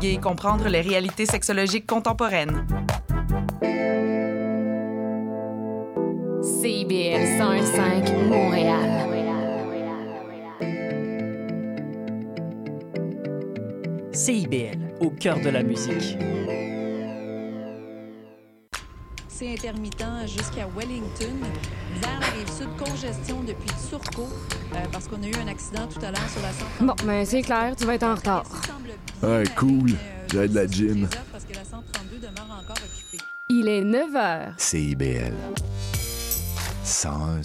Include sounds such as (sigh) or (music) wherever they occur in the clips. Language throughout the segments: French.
naviguer et comprendre les réalités sexologiques contemporaines. CIBL 105 Montréal. CIBL, au cœur de la musique. C'est intermittent jusqu'à Wellington. Vers la rive sud, congestion depuis Turcot, euh, parce qu'on a eu un accident tout à l'heure sur la 132. Bon, ben c'est clair, tu vas être en retard. Ouais, cool. J'ai de la gym. Parce que la 132 demeure encore occupée. Il est 9 h. CIBL. 101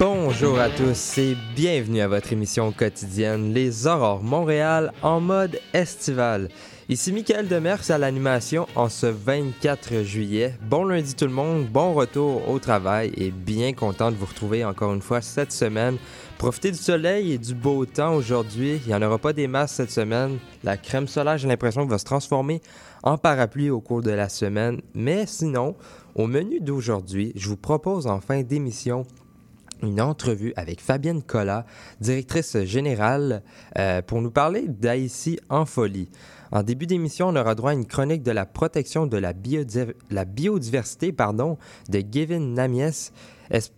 Bonjour à tous et bienvenue à votre émission quotidienne Les Aurores Montréal en mode estival. Ici Michael Demers à l'animation en ce 24 juillet. Bon lundi tout le monde, bon retour au travail et bien content de vous retrouver encore une fois cette semaine. Profitez du soleil et du beau temps aujourd'hui. Il n'y en aura pas des masses cette semaine. La crème solaire, j'ai l'impression, va se transformer en parapluie au cours de la semaine. Mais sinon, au menu d'aujourd'hui, je vous propose en fin d'émission une entrevue avec Fabienne Collat, directrice générale, euh, pour nous parler d'Haïti en folie. En début d'émission, on aura droit à une chronique de la protection de la, biodi- la biodiversité de Gavin Namies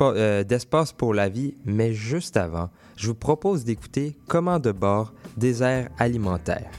euh, d'Espace pour la vie, mais juste avant, je vous propose d'écouter Comment de bord, désert alimentaire.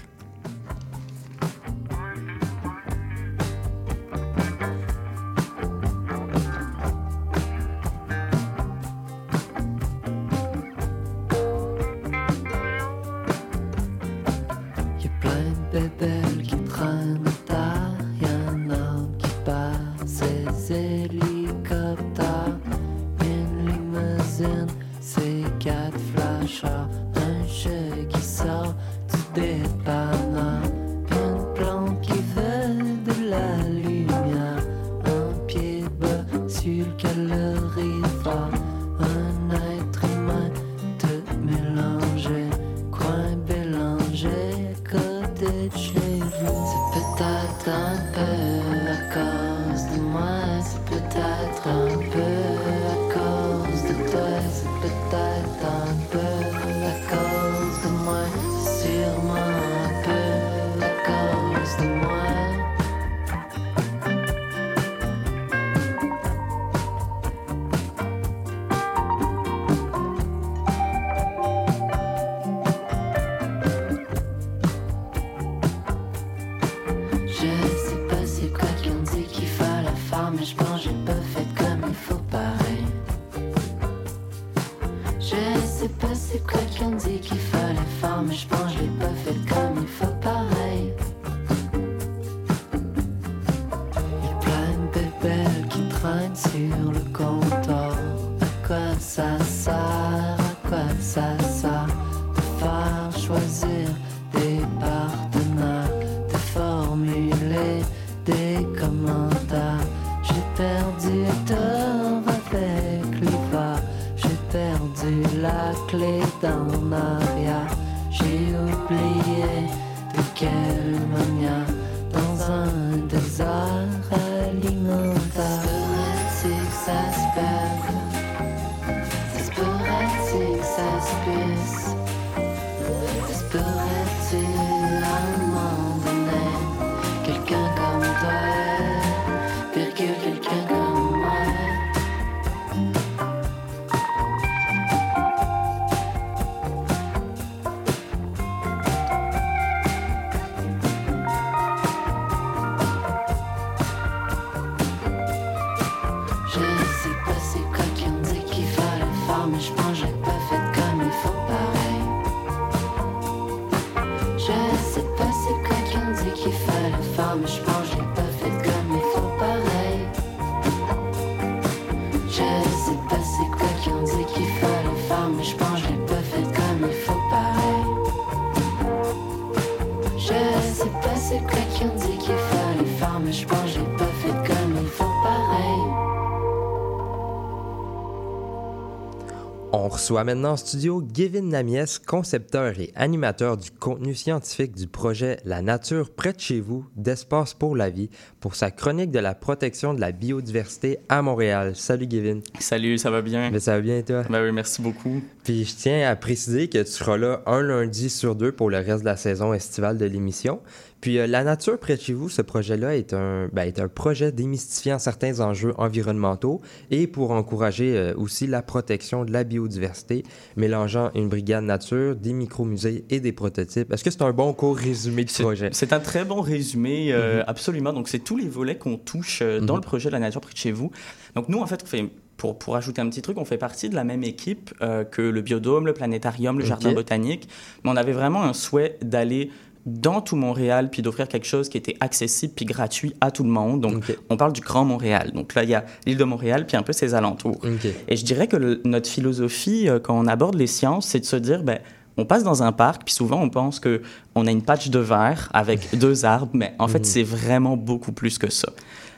On reçoit maintenant en studio Gavin Namies, concepteur et animateur du contenu scientifique du projet La nature près de chez vous d'Espace pour la vie pour sa chronique de la protection de la biodiversité à Montréal. Salut Gavin. Salut, ça va bien? Mais ça va bien toi? Ben oui, merci beaucoup. Puis je tiens à préciser que tu seras là un lundi sur deux pour le reste de la saison estivale de l'émission. Puis euh, La nature près de chez vous, ce projet-là est un, ben, est un projet démystifiant certains enjeux environnementaux et pour encourager euh, aussi la protection de la biodiversité, mélangeant une brigade nature, des micro-musées et des prototypes. Est-ce que c'est un bon court résumé du projet? C'est un très bon résumé, euh, Mhm. absolument. Donc, c'est tous les volets qu'on touche dans Mhm. le projet La nature près de chez vous. Donc, nous, en fait, on fait, pour, pour ajouter un petit truc, on fait partie de la même équipe euh, que le biodôme, le planétarium, le jardin botanique. Mais on avait vraiment un souhait d'aller dans tout Montréal, puis d'offrir quelque chose qui était accessible puis gratuit à tout le monde. Donc, on parle du Grand Montréal. Donc là, il y a l'île de Montréal, puis un peu ses alentours. Et je dirais que le- notre philosophie, euh, quand on aborde les sciences, c'est de se dire, ben, on passe dans un parc, puis souvent on pense que on a une patch de verre avec (laughs) deux arbres, mais en fait, Mhm. c'est vraiment beaucoup plus que ça.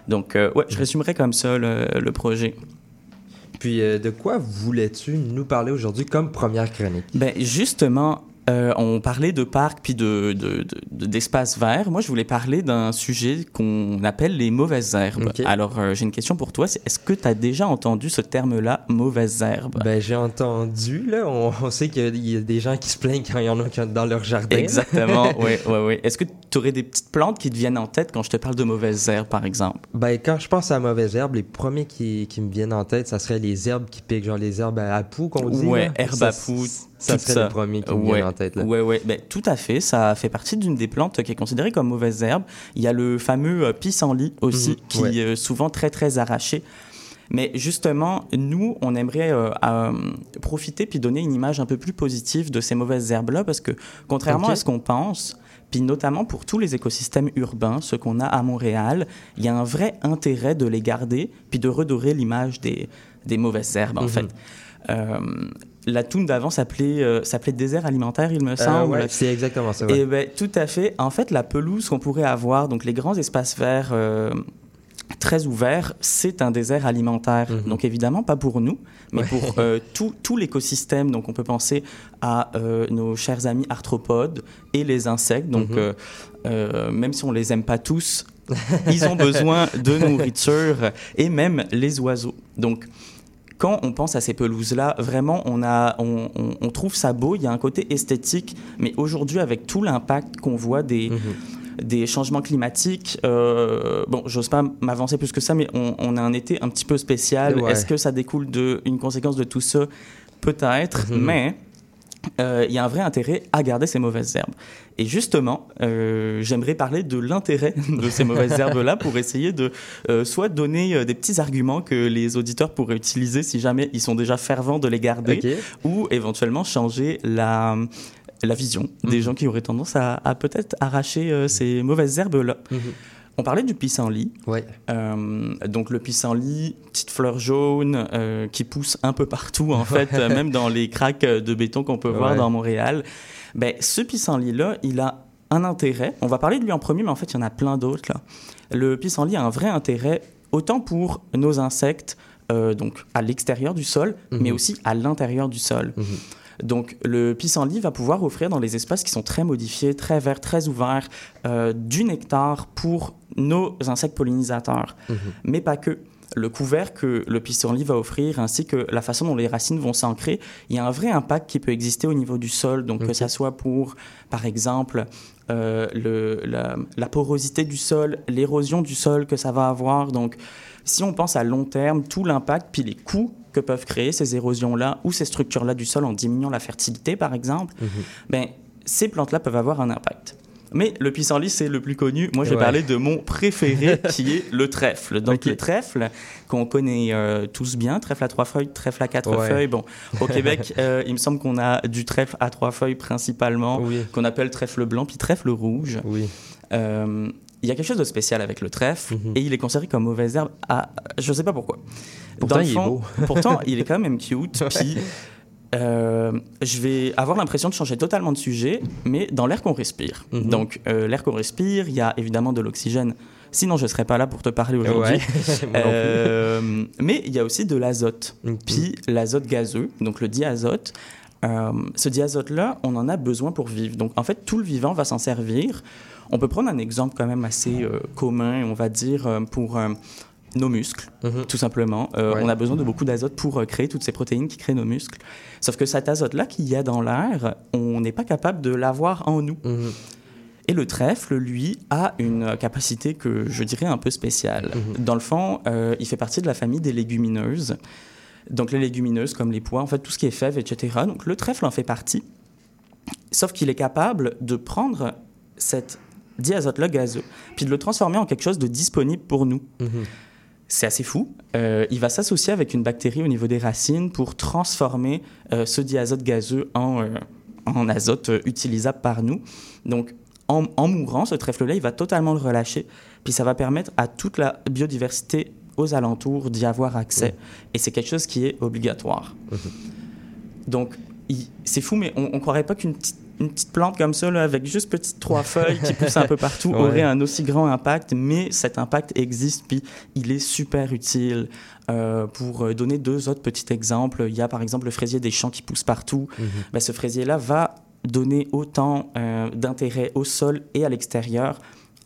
Donc, euh, ouais, je résumerais comme ça le, le projet. Puis euh, de quoi voulais-tu nous parler aujourd'hui comme première chronique? Ben, justement, euh, on parlait de parcs puis de, de- de- de- d'espaces verts. Moi, je voulais parler d'un sujet qu'on appelle les mauvaises herbes. Alors, euh, j'ai une question pour toi. Est-ce que tu as déjà entendu ce terme-là, mauvaises herbes? Ben j'ai entendu, là, on, on sait qu'il y a des gens qui se plaignent quand il y en a qui- dans leur jardin. Exactement, oui, oui, oui. Est-ce que tu aurais des petites plantes qui te viennent en tête quand je te parle de mauvaises herbes, par exemple? Ben, quand je pense à mauvaises herbes, les premiers qui, qui me viennent en tête, ça serait les herbes qui piquent, genre les herbes à, à poux qu'on dit. Ouais, herbes à poux, Ça serait ça. les premiers qui me Ouais, viennent en tête. Là. Ouais, ouais, ben, tout à fait. Ça fait partie d'une des plantes qui est considérée comme mauvaise herbe. Il y a le fameux euh, pissenlit aussi, Mhm, qui ouais. est euh, souvent très, très arraché. Mais justement, nous, on aimerait euh, euh, profiter puis donner une image un peu plus positive de ces mauvaises herbes-là, parce que contrairement à ce qu'on pense, puis notamment pour tous les écosystèmes urbains, ceux qu'on a à Montréal, il y a un vrai intérêt de les garder puis de redorer l'image des, des mauvaises herbes, en Mhm. fait. Euh, la toune d'avant s'appelait euh, s'appelait désert alimentaire, il me Euh, semble. ouais, c'est exactement ça. ouais. Et ben, tout à fait. En fait, la pelouse qu'on pourrait avoir, donc les grands espaces verts euh, très ouverts, c'est un désert alimentaire. Mhm. Donc évidemment, pas pour nous, mais Ouais. pour euh, tout, tout l'écosystème. Donc on peut penser à euh, nos chers amis arthropodes et les insectes. Donc Mhm. euh, euh, même si on les aime pas tous, ils ont besoin de (laughs) nourriture et même les oiseaux. Donc quand on pense à ces pelouses-là, vraiment, on, a, on, on- on trouve ça beau, il y a un côté esthétique, mais aujourd'hui, avec tout l'impact qu'on voit des, Mhm. des changements climatiques, euh, bon, j'ose pas m'avancer plus que ça, mais on, on a un été un petit peu spécial. Ouais. Est-ce que ça découle d'une conséquence de tout ça Peut-être, Mhm. mais euh, il y a un vrai intérêt à garder ces mauvaises herbes. Et justement, euh, j'aimerais parler de l'intérêt (laughs) de ces mauvaises herbes-là pour essayer de euh, soit donner des petits arguments que les auditeurs pourraient utiliser si jamais ils sont déjà fervents de les garder, ou éventuellement changer la, la vision des Mhm. gens qui auraient tendance à, à peut-être arracher ces mauvaises herbes-là. Mhm. On parlait du pissenlit. Ouais. Euh, donc le pissenlit, petite fleur jaune euh, qui pousse un peu partout en (laughs) fait, même dans les craques de béton qu'on peut voir dans Montréal. Ben, ce pissenlit-là, il a un intérêt. On va parler de lui en premier, mais en fait, il y en a plein d'autres. là. Le pissenlit a un vrai intérêt, autant pour nos insectes, euh, donc à l'extérieur du sol, Mhm. mais aussi à l'intérieur du sol. Mhm. Donc, le pissenlit va pouvoir offrir dans les espaces qui sont très modifiés, très verts, très ouverts, euh, du nectar pour nos insectes pollinisateurs. Mhm. Mais pas que. Le couvert que le pissenlit va offrir, ainsi que la façon dont les racines vont s'ancrer, il y a un vrai impact qui peut exister au niveau du sol. Donc, que ça soit pour, par exemple, euh, le, la, la porosité du sol, l'érosion du sol que ça va avoir. Donc, si on pense à long terme, tout l'impact, puis les coûts que peuvent créer ces érosions-là ou ces structures-là du sol en diminuant la fertilité, par exemple, Mhm. ben, ces plantes-là peuvent avoir un impact. Mais le pissenlit, c'est le plus connu. Moi, j'ai Ouais. parlé de mon préféré, (laughs) qui est le trèfle. Donc, Ok. le trèfle, qu'on connaît euh, tous bien, trèfle à trois feuilles, trèfle à quatre feuilles. Bon, au Québec, (laughs) euh, il me semble qu'on a du trèfle à trois feuilles principalement, Oui. qu'on appelle trèfle blanc, puis trèfle rouge. Oui. Euh, il y a quelque chose de spécial avec le trèfle Mhm. et il est considéré comme mauvaise herbe à je sais pas pourquoi. Pourtant, Dans le il est fond- beau. pourtant, (laughs) il est quand même cute. Puis euh, je vais avoir l'impression de changer totalement de sujet, mais dans l'air qu'on respire. Mhm. Donc, euh, l'air qu'on respire, il y a évidemment de l'oxygène Sinon, je serais pas là pour te parler aujourd'hui. (laughs) Ouais. Euh, mais il y a aussi de l'azote. Mhm. Puis l'azote gazeux, donc le diazote. ce diazote-là, on en a besoin pour vivre. Donc en fait, tout le vivant va s'en servir. On peut prendre un exemple quand même assez commun, on va dire, pour nos muscles, Mhm. tout simplement. Euh, Ouais. On a besoin de beaucoup d'azote pour euh, créer toutes ces protéines qui créent nos muscles. Sauf que cet azote-là qu'il y a dans l'air, on n'est pas capable de l'avoir en nous. Mhm. Et le trèfle, lui, a une capacité que je dirais un peu spéciale. Mhm. Dans le fond, euh, il fait partie de la famille des légumineuses. Donc les légumineuses, comme les pois, en fait, tout ce qui est fèves, etc. Donc le trèfle en fait partie. Sauf qu'il est capable de prendre cet diazote-là gazeux, puis de le transformer en quelque chose de disponible pour nous. C'est assez fou. Euh, il va s'associer avec une bactérie au niveau des racines pour transformer euh, ce diazote gazeux en, euh, en azote utilisable par nous. Donc, en, en mourant, ce trèfle-là, il va totalement le relâcher. Puis ça va permettre à toute la biodiversité aux alentours d'y avoir accès. Et c'est quelque chose qui est obligatoire. Donc, il- c'est fou, mais on ne croirait pas qu'une petite, une petite plante comme ça, là, avec juste petites trois feuilles qui poussent un peu partout, (laughs) Ouais. aurait un aussi grand impact, mais cet impact existe, puis il est super utile. Euh, pour euh, donner deux autres petits exemples, il y a par exemple le fraisier des champs qui pousse partout. Mhm. Ben, ce fraisier-là va donner autant euh, d'intérêt au sol et à l'extérieur.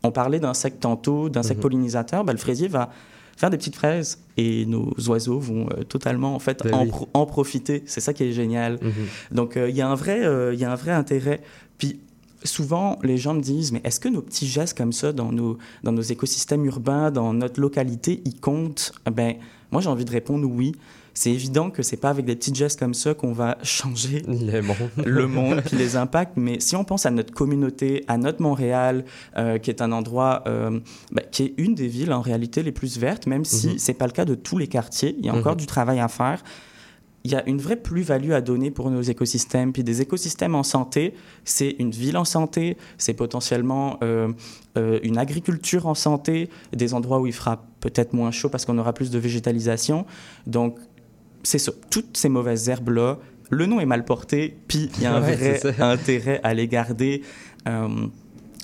On parlait d'insectes tantôt, d'insectes Mhm. pollinisateurs. Ben, le fraisier va faire des petites fraises et nos oiseaux vont euh, totalement en fait Ben en, oui. pro- en profiter. C'est ça qui est génial. Mhm. Donc euh, il y a un vrai, euh, il y a un vrai intérêt. Puis souvent les gens me disent mais est-ce que nos petits gestes comme ça dans nos dans nos écosystèmes urbains, dans notre localité, ils comptent? Ben moi j'ai envie de répondre oui. C'est évident que c'est pas avec des petits gestes comme ça qu'on va (laughs) changer Le monde. puis les impacts. Mais si on pense à notre communauté, à notre Montréal, euh, qui est un endroit euh, bah, qui est une des villes en réalité les plus vertes, même si Mhm. c'est pas le cas de tous les quartiers, il y a encore Mhm. du travail à faire. Il y a une vraie plus-value à donner pour nos écosystèmes. Puis des écosystèmes en santé, c'est une ville en santé, c'est potentiellement euh, euh, une agriculture en santé, des endroits où il fera peut-être moins chaud parce qu'on aura plus de végétalisation. Donc, c'est ça. Toutes ces mauvaises herbes-là, le nom est mal porté, puis il y a un (laughs) Ouais, vrai intérêt à les garder. Euh,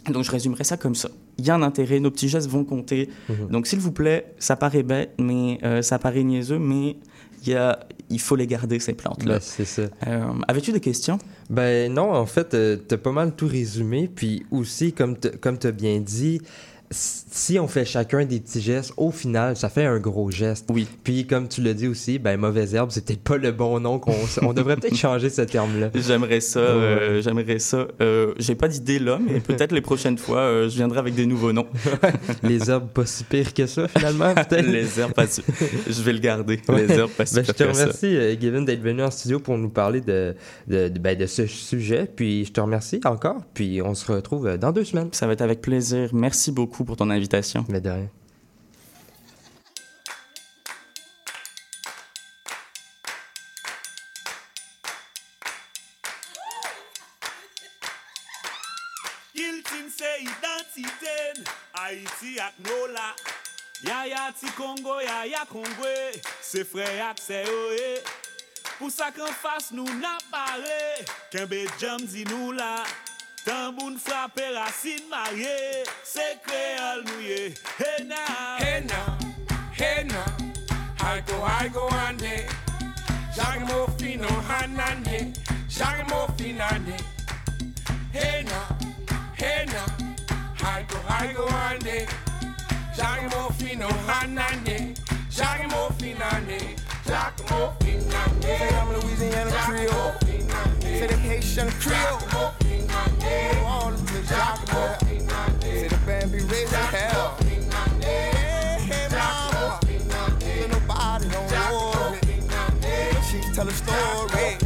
donc, je résumerai ça comme ça. Il y a un intérêt, nos petits gestes vont compter. Mhm. Donc, s'il vous plaît, ça paraît bête, mais ça paraît niaiseux, mais il, y a, il faut les garder, ces plantes-là. Ben, c'est ça. Euh, Avais-tu des questions? Ben non, en fait, euh, t'as pas mal tout résumé. Puis aussi, comme t- comme t'as bien dit, si on fait chacun des petits gestes, au final, ça fait un gros geste. Oui. Puis comme tu l'as dit aussi, ben mauvaise herbe, c'est peut-être pas le bon nom qu'on on devrait peut-être (laughs) changer ce terme-là. J'aimerais ça. euh, J'aimerais ça. Euh, J'ai pas d'idée là, mais (laughs) peut-être les prochaines fois, euh, je viendrai avec des nouveaux noms. (laughs) Les herbes pas si pires que ça, finalement, peut-être. les herbes pas si- Je vais le garder. Ouais. Les herbes pas si Ben, je te que ça. remercie, euh, Gavin, d'être venu en studio pour nous parler de, de, de- ben, de ce sujet. Puis je te remercie encore. Puis on se retrouve dans deux semaines. Ça va être avec plaisir. Merci beaucoup pour ton invitation. Mais de rien. Giltin se identiten Haiti ak Nola. Yaya ti Kongo, yaya Kongwe Se fre ak se oe. Pou sa kan fas nou na pare Kenbe jam di nou la Tamboun frape racine marye Se kreol nou ye Hey now Hey now, hey now, I go, I go ande. Jage mo fino hanande, jage mo finande. Hey now, hey now, I go, I go ande. Jage mo fino hanande, jage mo finande, jage mo finande. Say I'm Louisiana Creole. Say the Haitian Creole. All the Jacques Say the band be raising hell. Hey, hey, mama. Say nobody don't worry. She tell a story.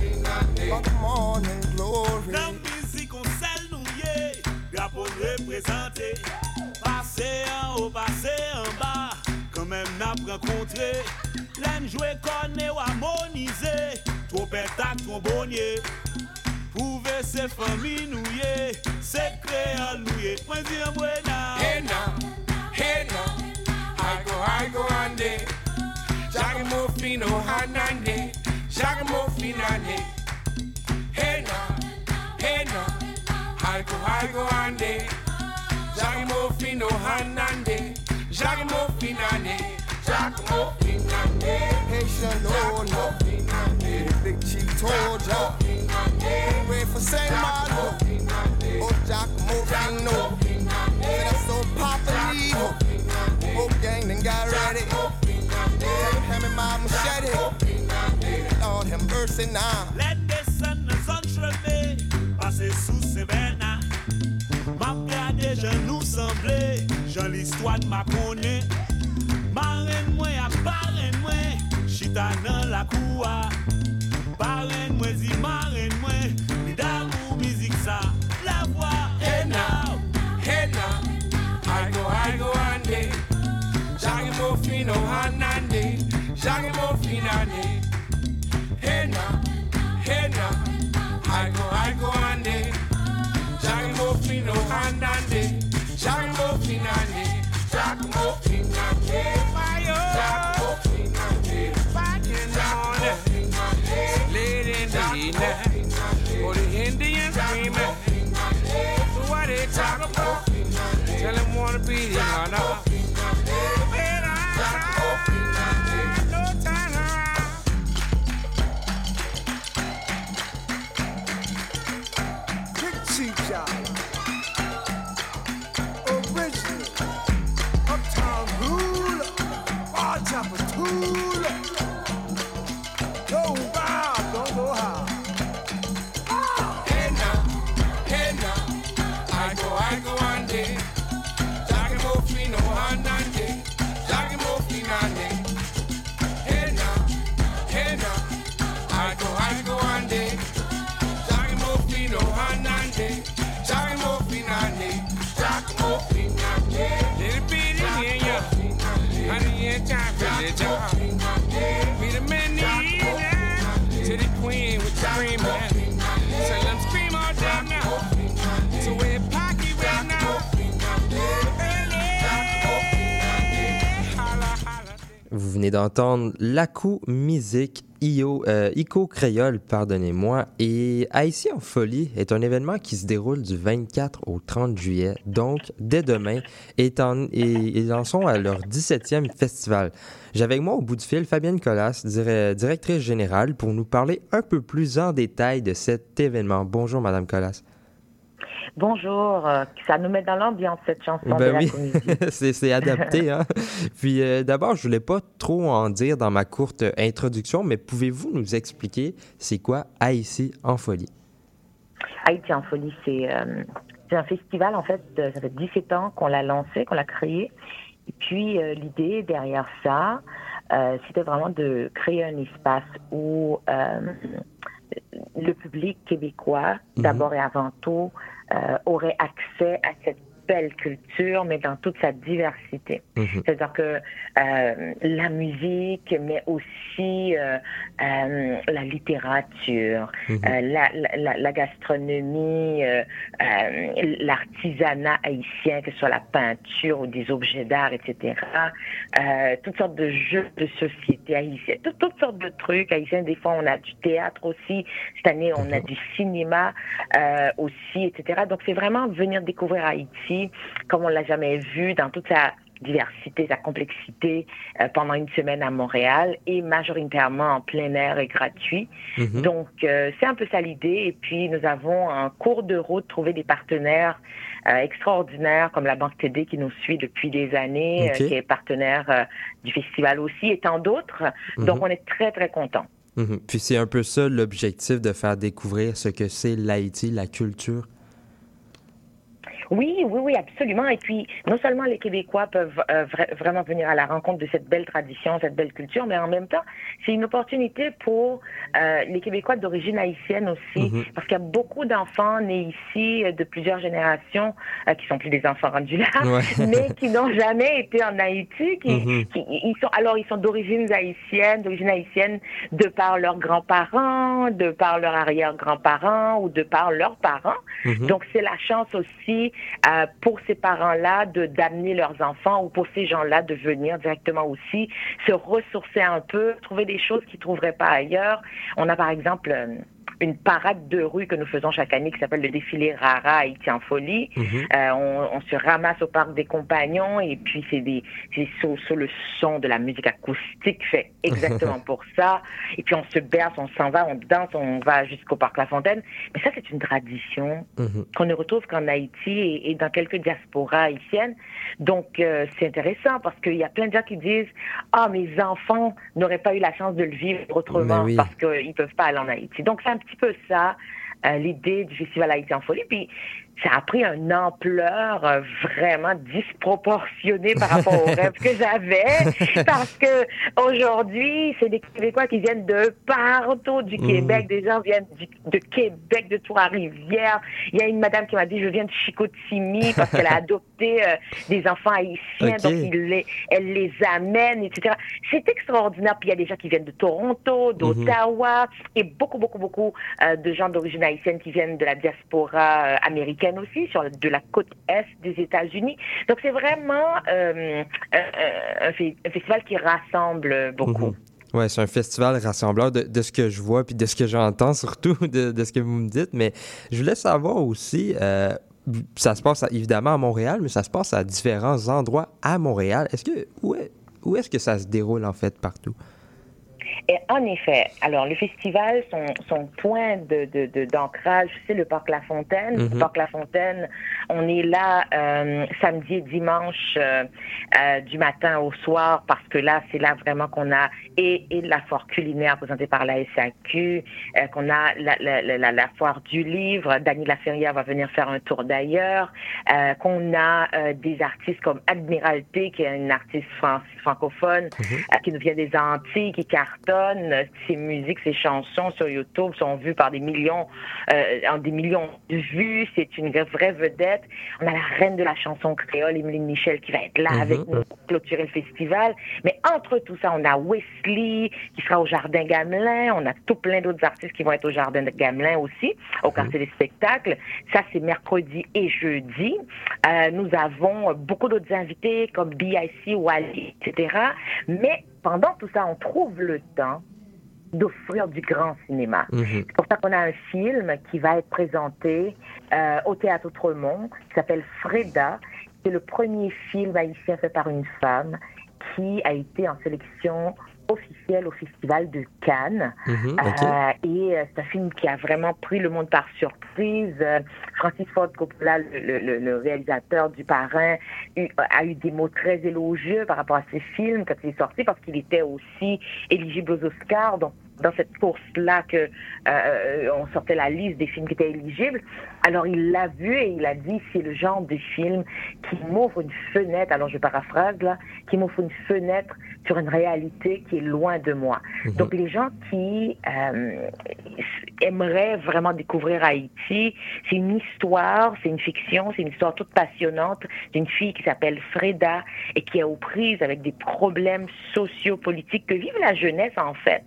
about the morning glory. Nan mizik on sel nou ye Drapo reprezante Pase an ou pase an ba Kan men nap renkontre Len jwe kone ou harmonize Trompet ak trombonye Pouve se fami nou ye, se kreol nou mwen zi yon mwen. Hey now, hey go, aigo go ande, jagimo fino hanande, jagimo finande. Hey now, hey now, aigo go ande, jagimo fino hanande, jagimo finande. Jacmo Finande, Haitian Lord, Jacmo Finande, Big Chief told ya. For Saint Malo, oh Jack Mofino. Said I'm so poppin' Whole gang then got ready. Take him and my machete. Lord have mercy now. Let the sun s'entrelever, passer sous ses veines. M'a regardé, je nous semblais, j'en l'histoire de ma connaît. Marraine moi, à parraine moi, chita dans la cour. Venez d'entendre Lakou Musique Io, euh, Ico Créole, pardonnez-moi, et Haïti en folie est un événement qui se déroule du 24 au 30 juillet, donc dès demain, et, en- et ils en sont à leur 17e festival. J'ai avec moi au bout du fil Fabienne Collas, dire- directrice générale, pour nous parler un peu plus en détail de cet événement. Bonjour Madame Collas. Bonjour, euh, ça nous met dans l'ambiance cette chanson Ben oui, (laughs) c'est adapté. Hein? (laughs) Puis euh, d'abord, je voulais pas trop en dire dans ma courte introduction, mais pouvez-vous nous expliquer c'est quoi Haïti en folie? Haïti en folie, c'est euh, un festival, en fait, de- ça fait 17 ans qu'on l'a lancé, qu'on l'a créé. Et puis, euh, l'idée derrière ça, euh, c'était vraiment de créer un espace où euh, le public québécois, Mhm. d'abord et avant tout, euh, aurait accès à cette belle culture, mais dans toute sa diversité. C'est-à-dire que euh, la musique, mais aussi euh, euh, la littérature, Mhm. la, la- la- la gastronomie, l'artisanat haïtien, que ce soit la peinture ou des objets d'art, etc. Toutes sortes de jeux de société haïtienne, toutes, toutes sortes de trucs haïtiens. Des fois, on a du théâtre aussi. Cette année, on a du cinéma aussi, etc. Donc, c'est vraiment venir découvrir Haïti comme on l'a jamais vu dans toute sa diversité, sa complexité euh, pendant une semaine à Montréal et majoritairement en plein air et gratuit. Mhm. Donc, euh, c'est un peu ça l'idée. Et puis, nous avons en cours de route trouvé des partenaires euh, extraordinaires comme la Banque TD qui nous suit depuis des années, qui est partenaire du festival aussi, et tant d'autres. Donc, Mhm. on est très, très contents. Mhm. Puis c'est un peu ça l'objectif de faire découvrir ce que c'est l'Haïti, la culture. Oui, oui, oui, absolument. Et puis, non seulement les Québécois peuvent euh, vra- vraiment venir à la rencontre de cette belle tradition, cette belle culture, mais en même temps, c'est une opportunité pour euh, les Québécois d'origine haïtienne aussi, Mhm. parce qu'il y a beaucoup d'enfants nés ici euh, de plusieurs générations, euh, qui sont plus des enfants rendus là, Ouais. (laughs) mais qui n'ont jamais été en Haïti, qui, Mhm. qui- ils sont alors ils sont d'origine haïtienne, d'origine haïtienne de par leurs grands-parents, de par leurs arrière-grands-parents ou de par leurs parents. Mhm. Donc c'est la chance aussi euh, pour ces parents-là de d'amener leurs enfants ou pour ces gens-là de venir directement aussi se ressourcer un peu, trouver des choses qu'ils trouveraient pas ailleurs. On a par exemple euh, une parade de rue que nous faisons chaque année qui s'appelle le défilé Rara Haïti en folie. Mhm. Euh, on, on se ramasse au parc des compagnons et puis c'est des c'est sur, sur le son de la musique acoustique fait exactement (laughs) pour ça. Et puis on se berce, on s'en va, on danse, on va jusqu'au parc La Fontaine. Mais ça c'est une tradition Mhm. qu'on ne retrouve qu'en Haïti et, et dans quelques diasporas haïtiennes. Donc, euh, c'est intéressant parce qu'il y a plein de gens qui disent Ah, mes enfants n'auraient pas eu la chance de le vivre autrement oui. parce qu'ils ne peuvent pas aller en Haïti. Donc, c'est un petit peu ça, euh, l'idée du Festival Haïti en folie. Puis, ça a pris une ampleur euh, vraiment disproportionnée par rapport aux rêves que j'avais (laughs) parce que aujourd'hui, c'est des Québécois qui viennent de partout du Mhm. Québec. Des gens viennent du- de Québec, de Trois-Rivières. Il y a une madame qui m'a dit, je viens de Chicoutimi parce qu'elle a adopté (laughs) euh, des enfants haïtiens, donc il les, elle les amène, etc. C'est extraordinaire. Puis il y a des gens qui viennent de Toronto, d'Ottawa, et beaucoup, beaucoup, beaucoup euh, de gens d'origine haïtienne qui viennent de la diaspora euh, américaine aussi, sur de la côte est des États-Unis. Donc c'est vraiment un, un- un fe- un festival qui rassemble beaucoup. Mhm. Ouais, c'est un festival rassembleur de, de ce que je vois puis de ce que j'entends surtout (laughs) de, de ce que vous me dites. Mais je voulais savoir aussi, euh, ça se passe évidemment à Montréal, mais ça se passe à différents endroits à Montréal. Est-ce que où est-ce que ça se déroule en fait partout? Et en effet, alors le festival, son, son point de, de, de- d'ancrage, c'est le Parc La Fontaine. Mhm. Le Parc La Fontaine, on est là euh, samedi et dimanche euh, euh, du matin au soir parce que là, c'est là vraiment qu'on a et, et la foire culinaire présentée par la SAQ, qu'on a la, la, la, la- la foire du livre. Dany Laferrière va venir faire un tour d'ailleurs. Qu'on a des artistes comme Admiralité, qui est une artiste fran- francophone, euh, qui nous vient des Antilles, qui cartonne. Ses musiques, ses chansons sur YouTube sont vues par des millions, euh, en des millions de vues. C'est une vraie vedette. On a la reine de la chanson créole, Emeline Michel, qui va être là Mhm. avec nous pour clôturer le festival. Mais entre tout ça, on a Wesley qui sera au Jardin Gamelin. On a tout plein d'autres artistes qui vont être au Jardin de Gamelin aussi, au quartier des spectacles. Ça, c'est mercredi et jeudi. Euh, nous avons beaucoup d'autres invités comme BIC, Wally, etc. Mais pendant tout ça, on trouve le temps d'offrir du grand cinéma. C'est pour ça qu'on a un film qui va être présenté euh, au Théâtre Outremont, qui s'appelle Freda. C'est le premier film haïtien fait par une femme qui a été en sélection officielle au Festival de Cannes. Mhm. Euh, et euh, c'est un film qui a vraiment pris le monde par surprise. Euh, Francis Ford Coppola, le, le- le- le réalisateur du Parrain, a eu des mots très élogieux par rapport à ses films quand il est sorti parce qu'il était aussi éligible aux Oscars. Donc, dans cette course-là que euh, on sortait la liste des films qui étaient éligibles. Alors il l'a vu et il a dit c'est le genre de film qui m'ouvre une fenêtre. Alors je paraphrase là, qui m'ouvre une fenêtre sur une réalité qui est loin de moi. Donc les gens qui euh, aimeraient vraiment découvrir Haïti, c'est une histoire, c'est une fiction, c'est une histoire toute passionnante d'une fille qui s'appelle Freda et qui est aux prises avec des problèmes sociopolitiques que vive la jeunesse en fait,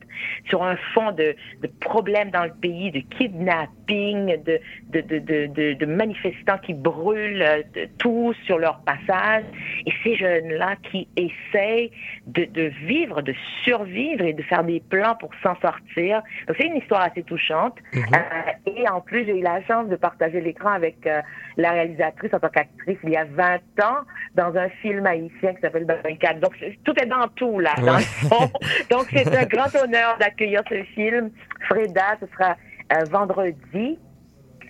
sur un fond de, de problèmes dans le pays, de kidnapping, de, de, de, de, de- de manifestants qui brûlent euh, tout sur leur passage. Et ces jeunes-là qui essayent de, vivre, de survivre et de faire des plans pour s'en sortir. Donc c'est une histoire assez touchante. Euh, et en plus, j'ai eu la chance de partager l'écran avec euh, la réalisatrice en tant qu'actrice il y a 20 ans dans un film haïtien qui s'appelle 24. Donc tout est dans tout là, dans le fond. (laughs) Donc c'est un grand honneur d'accueillir ce film. Freda, ce sera euh, vendredi.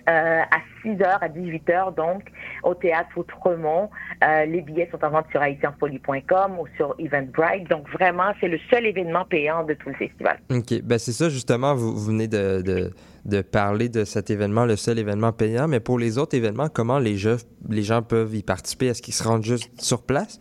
euh, à 6h, à 18h, donc, au théâtre Outremont. Euh, les billets sont en vente sur haïtienfolie.com ou sur Eventbrite. Donc, vraiment, c'est le seul événement payant de tout le festival. OK. Ben c'est ça, justement, vous, venez de, parler de cet événement, le seul événement payant. Mais pour les autres événements, comment les gens peuvent y participer? Est-ce qu'ils se rendent juste sur place?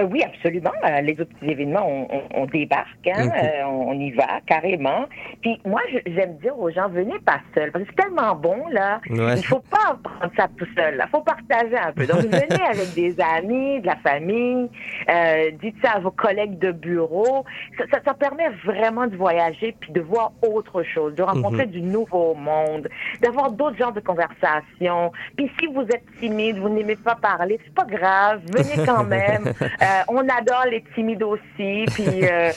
Euh, oui, absolument. Euh, les autres petits événements, on, on- on débarque, hein, Ok. euh, on, y va carrément. Puis moi, j'aime dire aux gens, venez pas seul, parce que c'est tellement bon là. Ouais. Il faut pas prendre ça tout seul. Il faut partager un peu. Donc venez (laughs) avec des amis, de la famille. euh, dites ça à vos collègues de bureau. Ça, ça, ça permet vraiment de voyager puis de voir autre chose, de rencontrer Mhm. du nouveau monde, d'avoir d'autres genres de conversations. Puis si vous êtes timide, vous n'aimez pas parler, c'est pas grave. Venez quand (laughs) même. Euh, on adore les timides aussi. Puis (laughs) euh,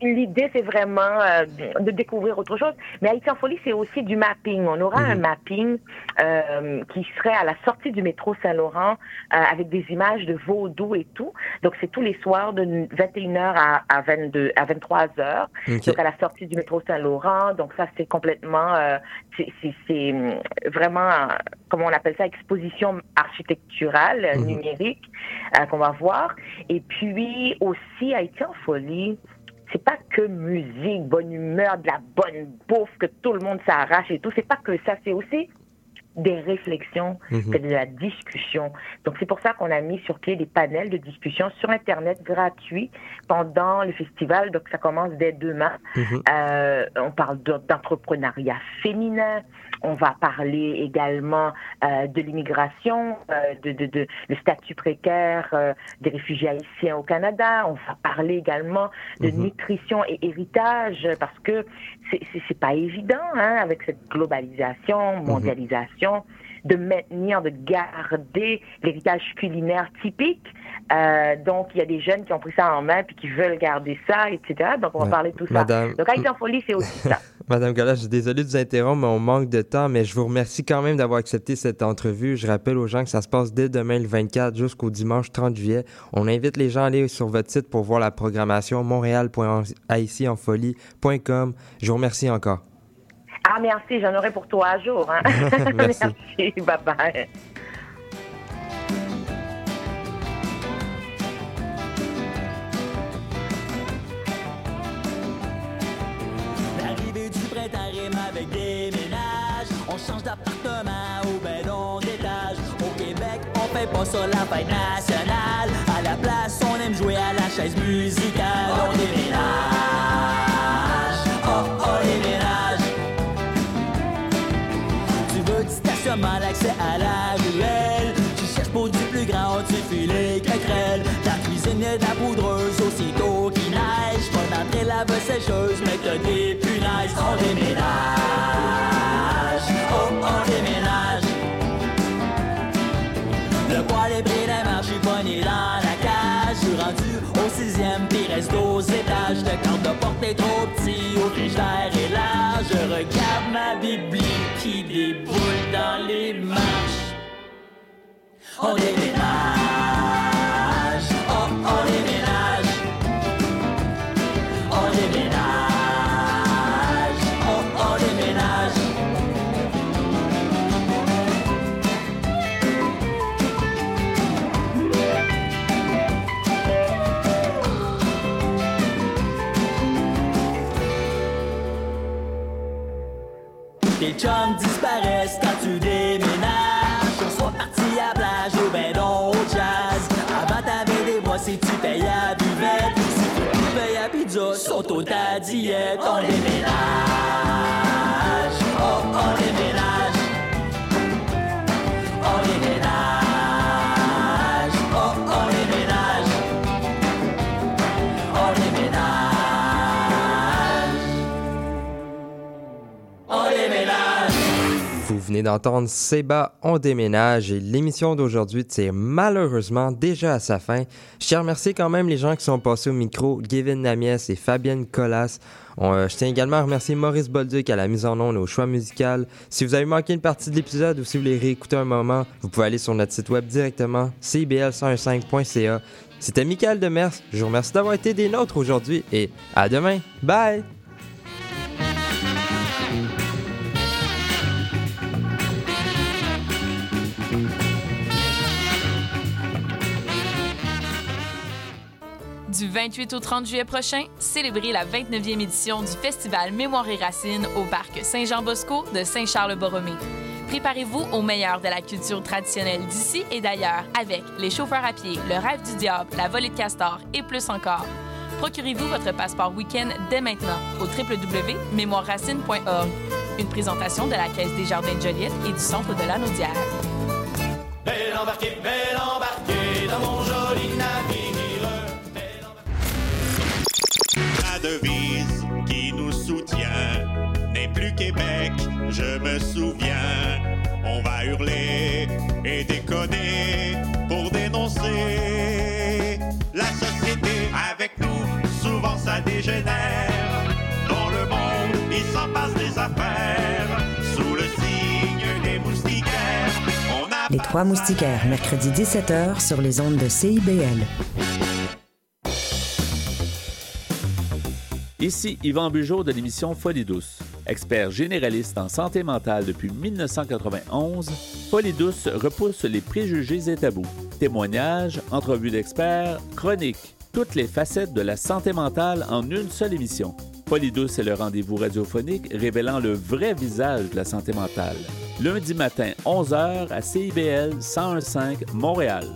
l'idée, c'est vraiment euh, de découvrir autre chose. Mais Haïti en folie, c'est aussi du mapping. On aura un mapping euh, qui serait à la sortie du métro Saint-Laurent euh, avec des images de vaudou et tout. Donc, c'est tous les soirs de 21h à, à 22, à 23h. Ok. Donc, à la sortie du métro Saint-Laurent. Donc, ça, c'est complètement, euh, c'est- hum, vraiment, comment on appelle ça, exposition architecturale, Mhm. numérique, euh, qu'on va voir. Et puis, aussi, Haïti en folie, c'est pas que musique, bonne humeur, de la bonne bouffe, que tout le monde s'arrache et tout. C'est pas que ça, c'est aussi des réflexions, c'est de la discussion. Donc c'est pour ça qu'on a mis sur pied des panels de discussion sur Internet gratuits pendant le festival. Donc ça commence dès demain. Mhm. Euh, on parle de- d'entrepreneuriat féminin. On va parler également euh, de l'immigration, euh, de, de, de le statut précaire euh, des réfugiés haïtiens au Canada. On va parler également de Mhm. nutrition et héritage parce que c'est pas évident hein, avec cette globalisation, mondialisation, de maintenir, de garder l'héritage culinaire typique. Euh, donc il y a des jeunes qui ont pris ça en main puis qui veulent garder ça, etc. Donc on va parler de tout ça. Donc Haïti en folie, c'est aussi ça. (laughs) Madame Gala, je suis désolé de vous interrompre, mais on manque de temps, mais je vous remercie quand même d'avoir accepté cette entrevue. Je rappelle aux gens que ça se passe dès demain le 24 jusqu'au dimanche 30 juillet. On invite les gens à aller sur votre site pour voir la programmation montréal.haïtienfolie.com. Je vous remercie encore. Ah merci, j'en aurai pour trois jours. Hein? (laughs) (laughs) Merci. merci, bye bye. Des ménages. On change d'appartement ou ben non d'étage. Au Québec, on fait pas ça la fête nationale. À la place, on aime jouer à la chaise musicale. On déménage. Oh, on déménage. Tu veux du stationnement, l'accès à la ruelle. Tu cherches pour du plus grand, tu fuis les craquerelles. La cuisine est la poudreuse aussitôt qu'il neige. Pas d'entrée la sécheuse, mais t'as des punaises. On déménage. Trop petit, au frigidaire est large. Je regarde ma bibli qui déboule dans les marches. à pizza sont au tadiette. On les ménage, oh, on les ménage. Venez d'entendre Seba, on déménage et l'émission d'aujourd'hui tire malheureusement déjà à sa fin. Je tiens à remercier quand même les gens qui sont passés au micro, Gavin Namiès et Fabienne Collas. Euh, je tiens également à remercier Maurice Bolduc à la mise en onde et au choix musical. Si vous avez manqué une partie de l'épisode ou si vous voulez réécouter un moment, vous pouvez aller sur notre site web directement, cbl105.ca. C'était Michael Demers, je vous remercie d'avoir été des nôtres aujourd'hui et à demain. Bye! Du 28 au 30 juillet prochain, célébrez la 29e édition du Festival Mémoire et Racines au parc Saint-Jean-Bosco de Saint-Charles-Borromée. Préparez-vous au meilleur de la culture traditionnelle d'ici et d'ailleurs avec les chauffeurs à pied, le rêve du diable, la volée de castor et plus encore. Procurez-vous votre passeport week-end dès maintenant au www.mémoireracine.org. Une présentation de la Caisse des Jardins de Joliette et du Centre de l'Anaudière. Belle embarquée, belle embarquée dans mon joli navire. devise qui nous soutient n'est plus Québec, je me souviens. On va hurler et déconner pour dénoncer la société avec nous. Souvent ça dégénère. Dans le monde, il s'en passe des affaires. Sous le signe des moustiquaires. On a Les trois moustiquaires, mercredi 17h sur les ondes de CIBL. Ici Yvan Bugeaud de l'émission Folie douce. Expert généraliste en santé mentale depuis 1991, Folie douce repousse les préjugés et tabous. Témoignages, entrevues d'experts, chroniques, toutes les facettes de la santé mentale en une seule émission. Folie douce est le rendez-vous radiophonique révélant le vrai visage de la santé mentale. Lundi matin, 11h à CIBL 1015 Montréal.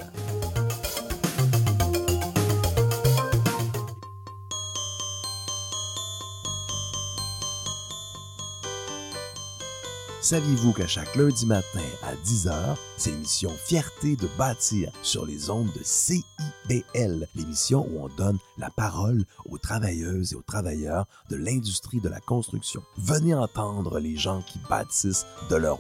Saviez-vous qu'à chaque lundi matin à 10h, c'est l'émission Fierté de bâtir sur les ondes de CIBL, l'émission où on donne la parole aux travailleuses et aux travailleurs de l'industrie de la construction. Venez entendre les gens qui bâtissent de leur